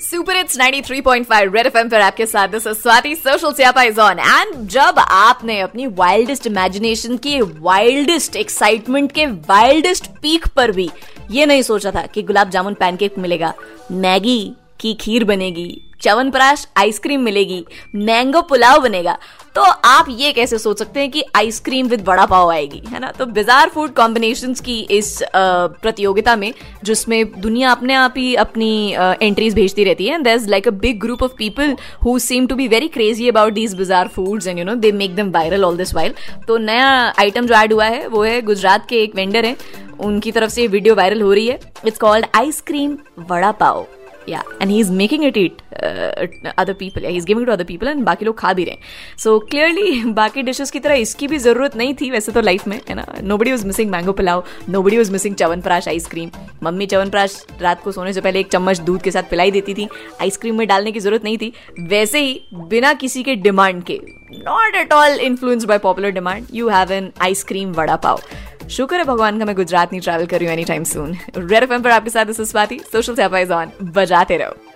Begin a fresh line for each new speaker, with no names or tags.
Super it's 93.5 red FM पर आपके साथ दिस स्वाति सोशल स्यापा इज़ ऑन एंड जब आपने अपनी वाइल्डेस्ट इमेजिनेशन की वाइल्डेस्ट एक्साइटमेंट के वाइल्डेस्ट पीक पर भी ये नहीं सोचा था कि गुलाब जामुन पैनकेक मिलेगा, मैगी की खीर बनेगी चवनप्राश आइसक्रीम मिलेगी मैंगो पुलाव बनेगा तो आप ये कैसे सोच सकते हैं कि आइसक्रीम विद बड़ा पाव आएगी, है ना? तो बिजार फ़ूड कॉम्बिनेशन की इस प्रतियोगिता में, जिसमें दुनिया अपने आप ही अपनी एंट्रीज भेजती रहती है there is like a big group of people who seem to be very crazy about these bizarre foods and you know they make them viral all this while तो नया आइटम जो ऐड हुआ है, वो है गुजरात के एक वेंडर है। उनकी तरफ़ से वीडियो वायरल हो रही है। It's called ice cream vada pav. या and he is making it eat other people he is giving to other people and बाकी लोग खा भी रहे हैं। सो क्लियरली बाकी डिशेज़ की तरह इसकी भी ज़रूरत नहीं थी वैसे तो लाइफ में, है ना? Nobody was missing mango pulao nobody was missing chyawanprash ice cream mummy chyawanprash रात को सोने से पहले एक चम्मच दूध के साथ पिलाई देती थी। आइसक्रीम में डालने की ज़रूरत नहीं थी। वैसे ही, बिना किसी के डिमांड के not at all influence by popular demand you have an ice cream vada pav शुक्र है भगवान का मैं गुजरात नहीं ट्रैवल कर रही हूँ any time soon Red F पर आपके साथ सोशल ऑन बजाते रहो।